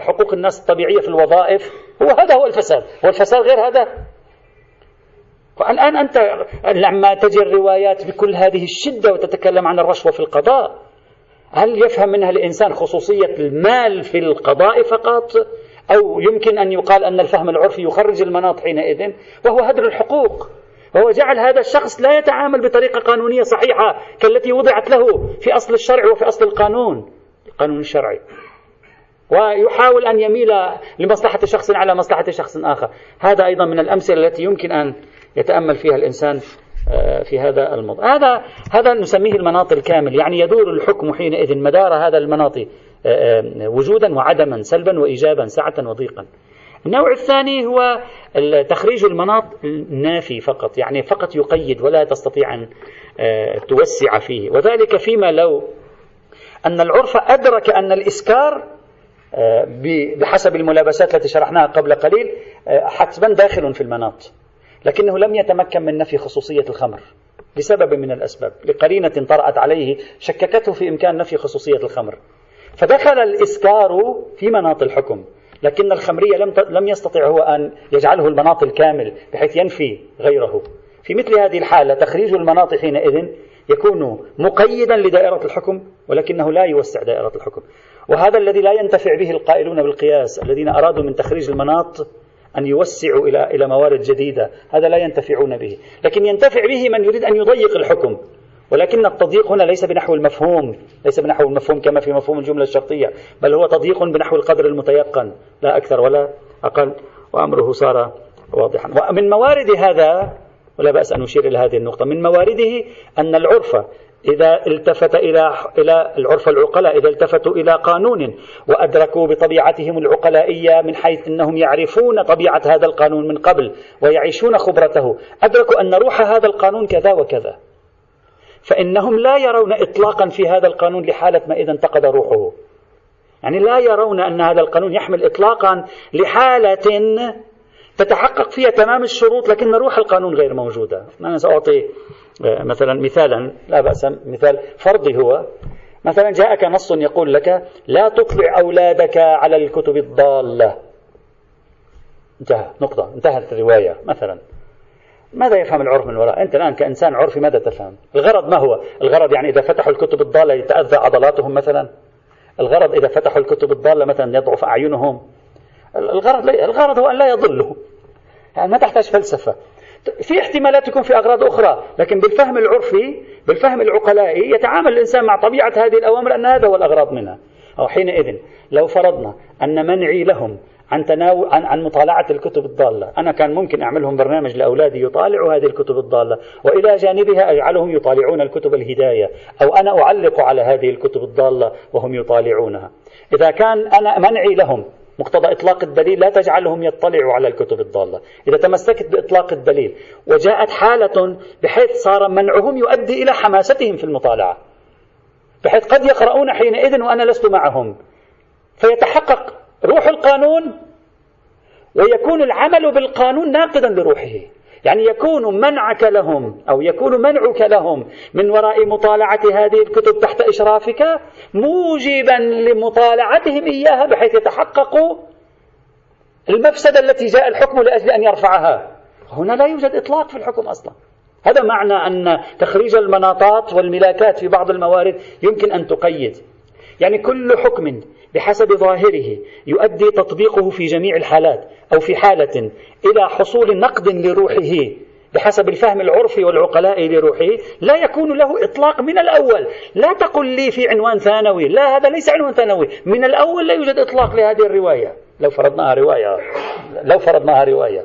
حقوق الناس الطبيعية في الوظائف. هو هذا هو الفساد. والفساد غير هذا والآن أنت لما تجي الروايات بكل هذه الشدة وتتكلم عن الرشوة في القضاء هل يفهم منها الإنسان خصوصية المال في القضاء فقط؟ أو يمكن أن يقال أن الفهم العرفي يخرج المناط حينئذ؟ وهو هدر الحقوق. وهو جعل هذا الشخص لا يتعامل بطريقة قانونية صحيحة كالتي وضعت له في أصل الشرع وفي أصل القانون. القانون الشرعي ويحاول أن يميل لمصلحة شخص على مصلحة شخص آخر. هذا أيضا من الأمثلة التي يمكن أن يتأمل فيها الإنسان آه، في هذا الموضوع. هذا هذا نسميه المناط الكامل يعني يدور الحكم حينئذ مدار هذا المناط آه، آه، وجودا وعدما سلبا وإيجابا سعة وضيقا. النوع الثاني هو تخريج المناط النافي فقط يعني فقط يقيد ولا تستطيع أن توسع فيه. وذلك فيما لو أن العرف أدرك أن الإسكار بحسب الملابسات التي شرحناها قبل قليل حتما داخل في المناط. لكنه لم يتمكن من نفي خصوصية الخمر لسبب من الأسباب لقرينة طرأت عليه شككته في إمكان نفي خصوصية الخمر. فدخل الإسكار في مناط الحكم لكن الخمرية لم لم يستطع هو أن يجعله المناط الكامل بحيث ينفي غيره. في مثل هذه الحالة تخريج المناط حينئذ يكون مقيدا لدائرة الحكم ولكنه لا يوسع دائرة الحكم. وهذا الذي لا ينتفع به القائلون بالقياس الذين أرادوا من تخريج المناط أن يوسعوا إلى إلى موارد جديدة. هذا لا ينتفعون به. لكن ينتفع به من يريد أن يضيق الحكم. ولكن التضييق هنا ليس بنحو المفهوم. ليس بنحو المفهوم كما في مفهوم الجملة الشرطية. بل هو تضييق بنحو القدر المتيقن. لا أكثر ولا أقل. وأمره صار واضحا. ومن موارد هذا ولا بأس أن أشير إلى هذه النقطة من موارده أن العرف إذا التفت إلى إلى العرف العقلاء إذا التفتوا إلى قانون وأدركوا بطبيعتهم العقلائية من حيث أنهم يعرفون طبيعة هذا القانون من قبل ويعيشون خبرته. أدركوا أن روح هذا القانون كذا وكذا. فإنهم لا يرون إطلاقا في هذا القانون لحالة ما إذا انتقد روحه. يعني لا يرون أن هذا القانون يحمل إطلاقا لحالة تتحقق فيها تمام الشروط لكن روح القانون غير موجودة. أنا سأعطي مثلا مثالا لا بأس مثال فرضي هو مثلا جاءك نص يقول لك لا تطلع أولادك على الكتب الضالة. انتهى نقطة انتهت الرواية مثلا. ماذا يفهم العرف من وراء؟ أنت الآن كإنسان عرفي ماذا تفهم؟ الغرض ما هو؟ الغرض يعني إذا فتحوا الكتب الضالة يتأذى عضلاتهم مثلا؟ الغرض إذا فتحوا الكتب الضالة مثلا يضعف أعينهم؟ الغرض الغرض هو أن لا يضلوا. يعني ما تحتاج فلسفة. في احتمالات تكون في أغراض أخرى لكن بالفهم العرفي بالفهم العقلائي يتعامل الإنسان مع طبيعة هذه الأوامر أن هذا هو الأغراض منها أو حينئذ لو فرضنا أن منعي لهم عن تناول عن, عن مطالعة الكتب الضالة، أنا كان ممكن أعملهم برنامج لأولادي يطالعوا هذه الكتب الضالة، وإلى جانبها أجعلهم يطالعون الكتب الهداية، أو أنا أعلق على هذه الكتب الضالة وهم يطالعونها. إذا كان أنا منعي لهم مقتضى إطلاق الدليل لا تجعلهم يطلعوا على الكتب الضالة. إذا تمسكت بإطلاق الدليل وجاءت حالة بحيث صار منعهم يؤدي إلى حماستهم في المطالعة بحيث قد يقرؤون حينئذ وأنا لست معهم. فيتحقق روح القانون ويكون العمل بالقانون ناقضا لروحه. يعني يكون منعك لهم أو يكون منعك لهم من وراء مطالعة هذه الكتب تحت إشرافك موجبا لمطالعتهم إياها بحيث يتحققوا المفسدة التي جاء الحكم لأجل أن يرفعها. هنا لا يوجد إطلاق في الحكم أصلا. هذا معنى أن تخريج المناطات والملاكات في بعض الموارد يمكن أن تقيد. يعني كل حكم بحسب ظاهره يؤدي تطبيقه في جميع الحالات أو في حالة إلى حصول نقد لروحه بحسب الفهم العرفي والعقلاء لروحه لا يكون له إطلاق من الأول. لا تقل لي في عنوان ثانوي لا هذا ليس عنوان ثانوي. من الأول لا يوجد إطلاق لهذه الرواية. لو فرضناها رواية لو فرضناها رواية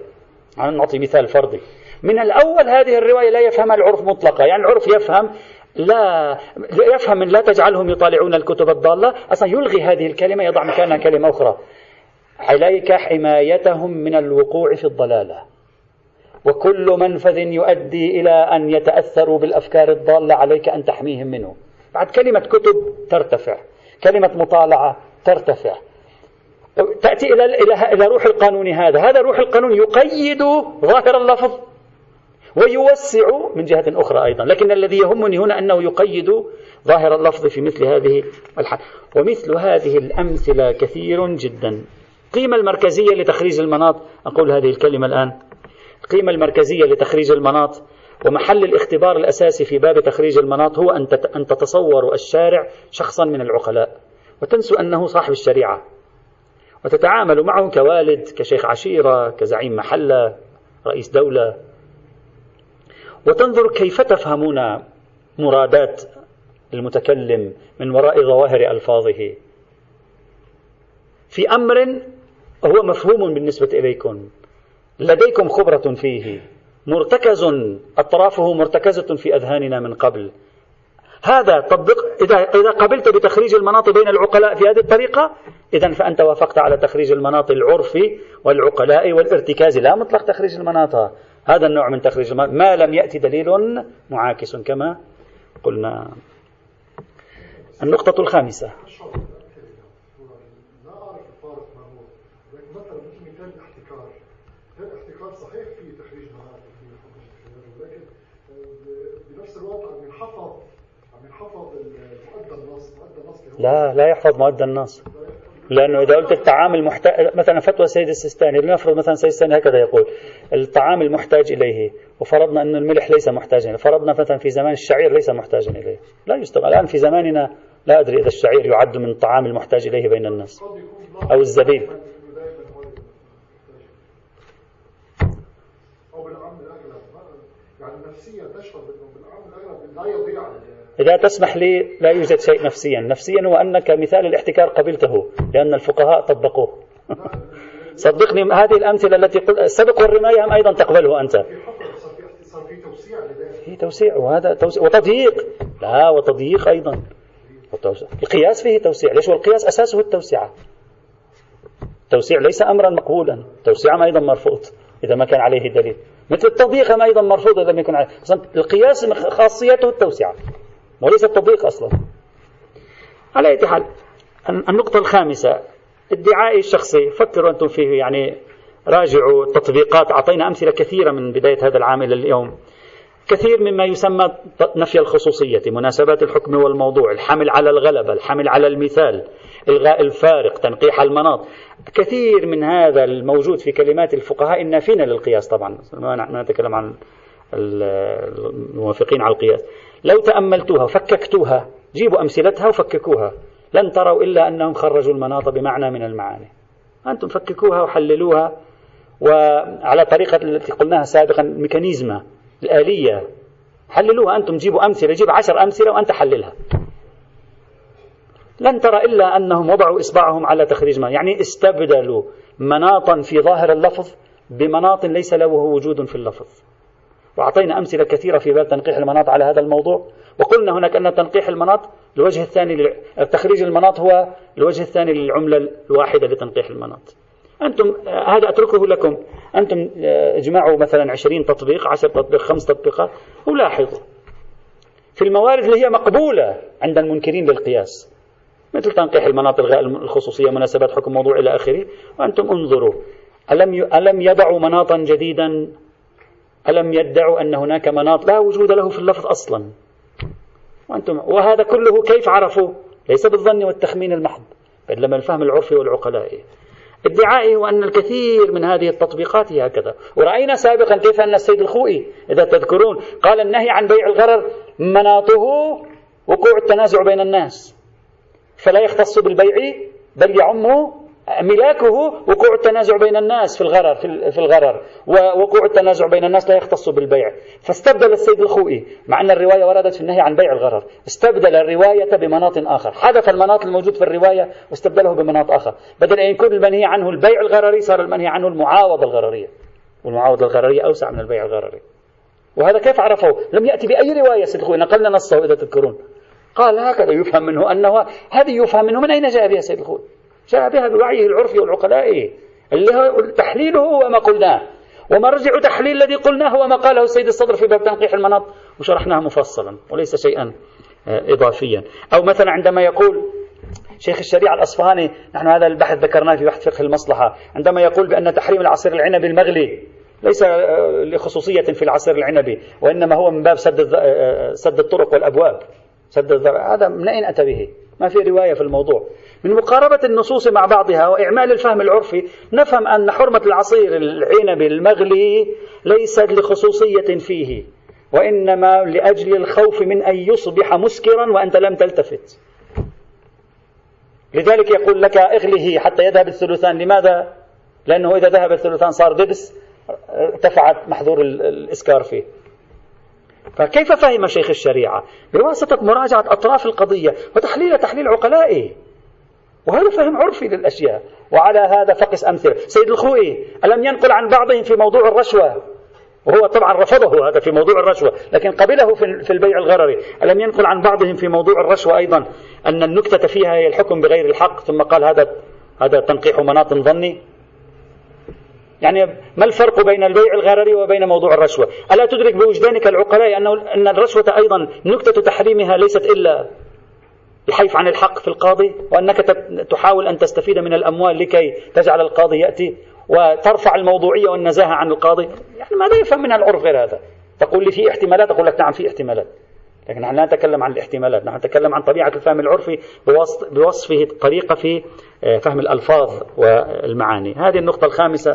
نعطي مثال فرضي من الأول هذه الرواية لا يفهمها العرف مطلقة يعني العرف يفهم لا يفهم من لا تجعلهم يطالعون الكتب الضالة. أصلا يلغي هذه الكلمة يضع مكانها كلمة أخرى. عليك حمايتهم من الوقوع في الضلالة. وكل منفذ يؤدي إلى أن يتأثروا بالأفكار الضالة عليك أن تحميهم منه. بعد كلمة كتب ترتفع. كلمة مطالعة ترتفع. تأتي إلى إلى روح القانون هذا. هذا روح القانون يقيد ظاهر اللفظ. ويوسع من جهة أخرى أيضا. لكن الذي يهمني هنا أنه يقيد ظاهر اللفظ في مثل هذه الحال. ومثل هذه الأمثلة كثير جدا. القيمة المركزية لتخريج المناط أقول هذه الكلمة الآن. القيمة المركزية لتخريج المناط ومحل الاختبار الأساسي في باب تخريج المناط هو أن تتصوروا الشارع شخصا من العقلاء. وتنسوا أنه صاحب الشريعة. وتتعاملوا معه كوالد كشيخ عشيرة كزعيم محلة رئيس دولة. وتنظر كيف تفهمون مرادات المتكلم من وراء ظواهر ألفاظه. في أمر هو مفهوم بالنسبة إليكم لديكم خبرة فيه مرتكز أطرافه مرتكزة في أذهاننا من قبل. هذا تطبق إذا إذا قبلت بتخريج المناط بين العقلاء في هذه الطريقة إذا فأنت وافقت على تخريج المناط العرفي والعقلاء والارتكاز لا مطلق تخريج المناط. هذا النوع من تخريج المناط. ما لم يأتي دليل معاكس كما قلنا. النقطة الخامسة. بنفس الوقت عم ينحفظ عم ينحفظ مؤدى النص مؤدى النص لا لا يحفظ مؤدى النص. لأنه إذا قلت الطعام المحتاج مثلا فتوى السيد السيستاني لنفرض مثلا السيد السيستاني هكذا يقول الطعام المحتاج إليه وفرضنا أن الملح ليس محتاجا فرضنا مثلا في زمان الشعير ليس محتاجا إليه. لا يستغل الآن في زماننا لا أدري إذا الشعير يعد من الطعام المحتاج إليه بين الناس أو الزبيب. يعني تشعر بالاغلب لا يضيع إذا تسمح لي لا يوجد شيء نفسيا. نفسيا هو أنك مثال الاحتكار قبلته لأن الفقهاء طبقوه. صدقني هذه الأمثلة التي قلت السبق والرماية هم أيضا تقبله أنت. في توسيع وهذا توسيع وتضييق. لا وتضييق أيضا. القياس فيه توسيع. ليش؟ والقياس أساسه التوسعة التوسيع ليس أمرا مقبولا. التوسيع أيضا مرفوض إذا ما كان عليه دليل. مثل التضييق أيضا مرفوض إذا لم يكن عليه. القياس خاصيته التوسعة وليس التطبيق أصلا. على أي حال النقطة الخامسة ادعائي الشخصي فكروا أنتم فيه يعني راجعوا التطبيقات أعطينا أمثلة كثيرة من بداية هذا العام إلى اليوم. كثير مما يسمى نفي الخصوصية مناسبات الحكم والموضوع الحمل على الغلبة الحمل على المثال إلغاء الفارق تنقيح المناط. كثير من هذا الموجود في كلمات الفقهاء النافين للقياس طبعا. ما نتكلم عن الموافقين على القياس. لو تأملتوها وفككتوها جيبوا أمثلتها وفككوها. لن تروا إلا أنهم خرجوا المناط بمعنى من المعاني. أنتم فككوها وحللوها وعلى طريقة التي قلناها سابقا الميكانيزمة الآلية حللوها أنتم جيبوا أمثلة جيب عشر أمثلة وأنت حللها. لن ترى إلا أنهم وضعوا إصبعهم على تخريج ما يعني استبدلوا مناطا في ظاهر اللفظ بمناط ليس له وجود في اللفظ. وأعطينا أمثلة كثيرة في باب تنقيح المناط على هذا الموضوع. وقلنا هناك أن تنقيح المناط الوجه الثاني تخريج المناط هو الوجه الثاني للعملة الواحدة لتنقيح المناط. أنتم هذا أتركه لكم. أنتم اجمعوا مثلا عشرين تطبيق عشر تطبيق خمس تطبيقات ولاحظوا في الموارد اللي هي مقبولة عند المنكرين للقياس مثل تنقيح المناط الخصوصية مناسبات حكم موضوع إلى آخره. وأنتم انظروا ألم ألم يضعوا مناطا جديدا ألم يدعوا أن هناك مناط لا وجود له في اللفظ أصلا؟ وأنتم وهذا كله كيف عرفوا ليس بالظن والتخمين المحض بل لما الفهم العرفي والعقلاء. ادعائي هو أن الكثير من هذه التطبيقات هي هكذا. ورأينا سابقا كيف أن السيد الخوئي إذا تذكرون قال النهي عن بيع الغرر مناطه وقوع التنازع بين الناس. فلا يختص بالبيع بل يعم ملاكه وقوع التنازع بين الناس في الغرر في الغرر. ووقوع التنازع بين الناس لا يختص بالبيع. فاستبدل السيد الخوئي مع أن الرواية وردت في النهي عن بيع الغرر. استبدل الرواية بمناط آخر. حذف المناط الموجود في الرواية واستبدله بمناط آخر. بدل أن يكون المنهي عنه البيع الغرري صار المنهي عنه المعاوضة الغررية. والمعاوضة الغررية أوسع من البيع الغرري. وهذا كيف عرفوا لم يأتي بأي رواية سيد الخوئي. نقلنا نصه إذا تذكرون. قال هكذا يفهم منه أنه هذه يفهم منه من أين جاء بها سيد الخوئي؟ جاء بها بوعيه العرفي والعقلاء. اللي هو تحليله هو ما قلناه. ومرجع تحليل الذي قلناه هو ما قاله السيد الصدر في باب تنقيح المناط. وشرحناه مفصلا وليس شيئا آه، إضافيا. أو مثلا عندما يقول شيخ الشريعة الأصفهاني نحن هذا البحث ذكرناه في بحث فقه المصلحة عندما يقول بأن تحريم العصير العنبي المغلي ليس آه، لخصوصية في العصير العنبي وإنما هو من باب سد آه، سد الطرق والأبواب. سد هذا من أين أتى به؟ ما في رواية في الموضوع. من مقاربة النصوص مع بعضها وإعمال الفهم العرفي نفهم أن حرمة العصير العنبي المغلي ليست لخصوصية فيه وإنما لأجل الخوف من أن يصبح مسكرا وأنت لم تلتفت. لذلك يقول لك اغله حتى يذهب الثلثان. لماذا؟ لأنه إذا ذهب الثلثان صار دبس ارتفعت محظور الإسكار فيه. فكيف فهم شيخ الشريعة؟ بواسطة مراجعة أطراف القضية وتحليل تحليل عقلائه. وهذا فهم عرفي للأشياء. وعلى هذا فقس أمثلة. سيد الخوئي ألم ينقل عن بعضهم في موضوع الرشوة؟ وهو طبعا رفضه هذا في موضوع الرشوة لكن قبله في البيع الغرري. ألم ينقل عن بعضهم في موضوع الرشوة أيضا؟ أن النكتة فيها هي الحكم بغير الحق ثم قال هذا هذا تنقيح مناط ظني. يعني ما الفرق بين البيع الغرري وبين موضوع الرشوة ألا تدرك بوجدانك العقلاء أنه أن الرشوة أيضا نكتة تحريمها ليست إلا الحيف عن الحق في القاضي وأنك تحاول أن تستفيد من الأموال لكي تجعل القاضي يأتي وترفع الموضوعية والنزاهة عن القاضي؟ يعني ماذا يفهم من العرف غير هذا؟ تقول لي في احتمالات أقول لك نعم في احتمالات. لكن نحن لا نتكلم عن الاحتمالات؟ نحن نتكلم عن طبيعة الفهم العرفي بوصفه طريقة في آه، فهم الألفاظ والمعاني. هذه النقطة الخامسة.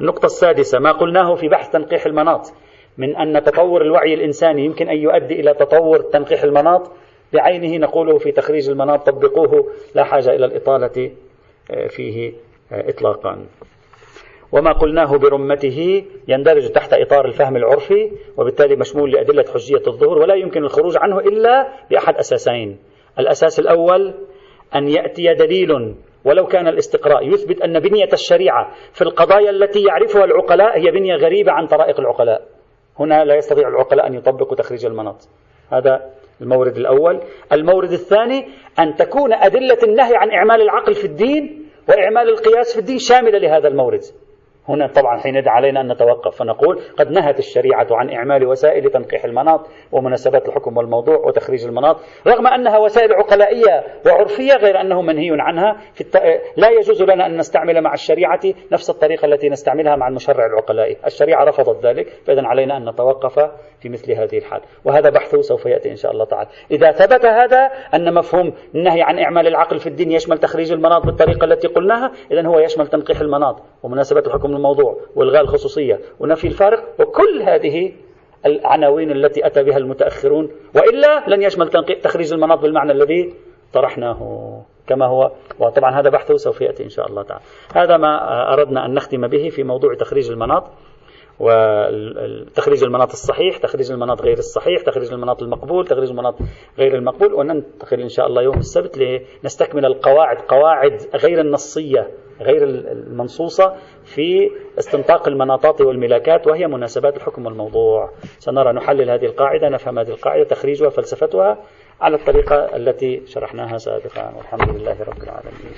النقطة السادسة ما قلناه في بحث تنقيح المناط. من أن تطور الوعي الإنساني يمكن أن يؤدي إلى تطور تنقيح المناط. بعينه نقوله في تخريج المناط طبقوه لا حاجة إلى الإطالة آه، فيه آه، إطلاقا. وما قلناه برمته يندرج تحت إطار الفهم العرفي وبالتالي مشمول لأدلة حجية الظهور ولا يمكن الخروج عنه إلا بأحد أساسين. الأساس الأول أن يأتي دليل ولو كان الاستقراء. يثبت أن بنية الشريعة في القضايا التي يعرفها العقلاء هي بنية غريبة عن طرائق العقلاء. هنا لا يستطيع العقلاء أن يطبقوا تخريج المناط. هذا المورد الأول. المورد الثاني أن تكون أدلة النهي عن إعمال العقل في الدين وإعمال القياس في الدين شاملة لهذا المورد. هنا طبعا حين علينا أن نتوقف فنقول قد نهت الشريعة عن إعمال وسائل تنقيح المناط ومناسبات الحكم والموضوع وتخريج المناط رغم أنها وسائل عقلائية وعرفية غير أنه منهي عنها في الت... لا يجوز لنا أن نستعمل مع الشريعة نفس الطريقة التي نستعملها مع المشرع العقلائي. الشريعة رفضت ذلك فإذا علينا أن نتوقف في مثل هذه الحال. وهذا بحثه سوف يأتي إن شاء الله تعالى. إذا ثبت هذا أن مفهوم النهي عن إعمال العقل في الدين يشمل تخريج المناط بالطريقة التي قلناها إذا هو يشمل تنقيح المناط ومناسبة الحكم الموضوع والغاء الخصوصية ونفي الفارق وكل هذه العناوين التي أتى بها المتأخرون وإلا لن يشمل تخريج المناط بالمعنى الذي طرحناه كما هو. وطبعا هذا بحثه سوف يأتي إن شاء الله تعالى. هذا ما أردنا أن نختم به في موضوع تخريج المناط. وتخريج المناط الصحيح تخريج المناط غير الصحيح تخريج المناط المقبول تخريج المناط غير المقبول وننتقل إن شاء الله يوم السبت لنستكمل القواعد قواعد غير النصية غير المنصوصة في استنطاق المناطات والملاكات وهي مناسبات الحكم والموضوع. سنرى نحلل هذه القاعدة نفهم هذه القاعدة تخريجها فلسفتها على الطريقة التي شرحناها سابقا. والحمد لله رب العالمين.